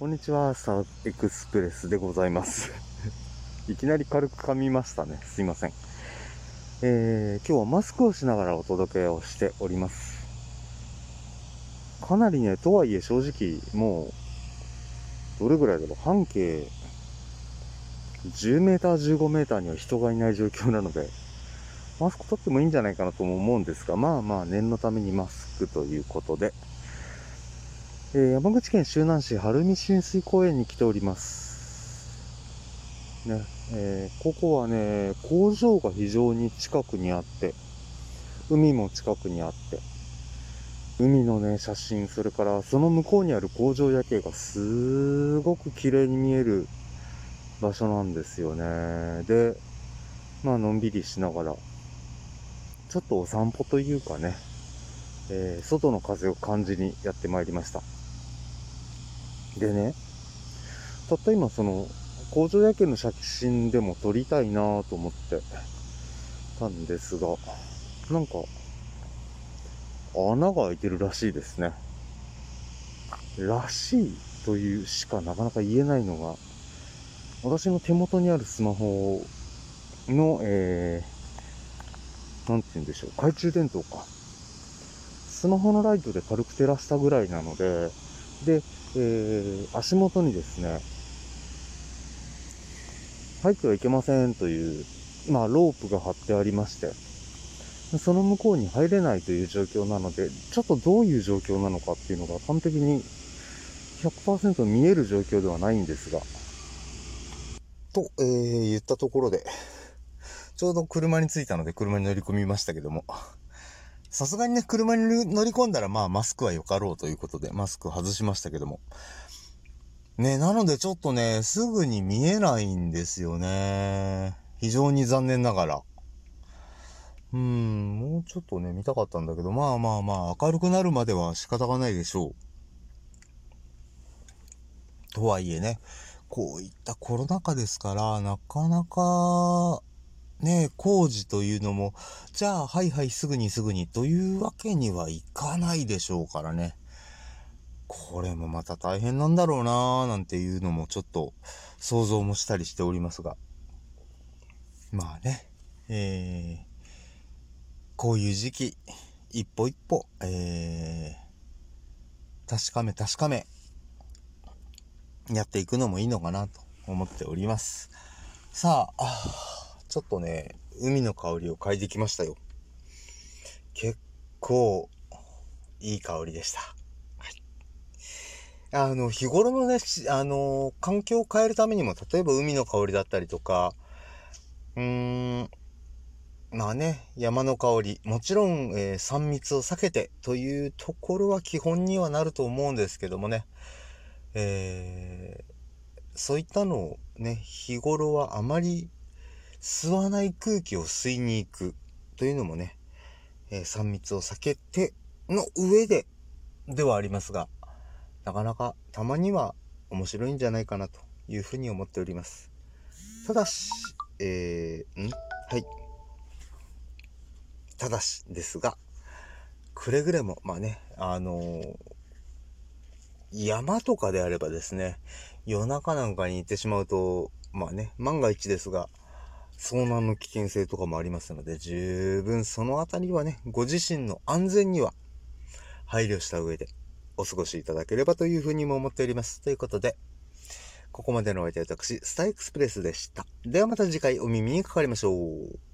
こんにちは、サエクスプレスでございます。いきなり軽く噛みましたね。すいません。えー、今日はマスクをしながらお届けをしております。かなりね、とはいえ正直、もう、どれぐらいだろう、半径10メーター、15メーターには人がいない状況なので、マスク取ってもいいんじゃないかなとも思うんですが、まあまあ念のためにマスクということで、えー山口県周南市晴海親水公園に来ております。ね、えーここはね、工場が非常に近くにあって、海も近くにあって、海のね、写真、それからその向こうにある工場夜景がすごく綺麗に見える場所なんですよね。で、まあのんびりしながら、ちょっとお散歩というかね、えー外の風を感じにやってまいりました。でね、たった今その工場夜景の写真でも撮りたいなぁと思ってたんですが、なんか穴が開いてるらしいですね。らしいというしかなかなか言えないのが、私の手元にあるスマホの、えー、なんて言うんでしょう、懐中電灯か。スマホのライトで軽く照らしたぐらいなので、で、えー足元にですね、入ってはいけませんという、まあ、ロープが張ってありまして、その向こうに入れないという状況なので、ちょっとどういう状況なのかっていうのが完璧に100%見える状況ではないんですが。と、えー言ったところで、ちょうど車に着いたので車に乗り込みましたけども、さすがにね、車に乗り込んだらまあマスクはよかろうということでマスク外しましたけども。ね、なのでちょっとね、すぐに見えないんですよね。非常に残念ながら。うーん、もうちょっとね、見たかったんだけど、まあまあまあ、明るくなるまでは仕方がないでしょう。とはいえね、こういったコロナ禍ですから、なかなか、ね、工事というのも、じゃあ、はいはい、すぐにすぐにというわけにはいかないでしょうからね。これもまた大変なんだろうなぁ、なんていうのもちょっと想像もしたりしておりますが。まあね、えー、こういう時期、一歩一歩、えー、確かめ確かめ、やっていくのもいいのかなと思っております。さあ、あちょっとね、海の香りを嗅いできましたよ。結構、いい香りでした。はい。あの、日頃のね、あの、環境を変えるためにも、例えば海の香りだったりとか、うーん、まあね、山の香り、もちろん、えー3密を避けてというところは基本にはなると思うんですけどもね、えーそういったのをね、日頃はあまり吸わない空気を吸いに行くというのもね、えー3密を避けての上でではありますが、なかなかたまには面白いんじゃないかなというふうに思っております。ただし、えー、ん？はい。ただしですが、くれぐれも、まあね、あのー山とかであればですね、夜中なんかに行ってしまうと、まあね、万が一ですが、遭難の危険性とかもありますので、十分そのあたりはね、ご自身の安全には配慮した上でお過ごしいただければというふうにも思っております。ということで、ここまでのお相手は私、スタイエクスプレスでした。ではまた次回お耳にかかりましょう。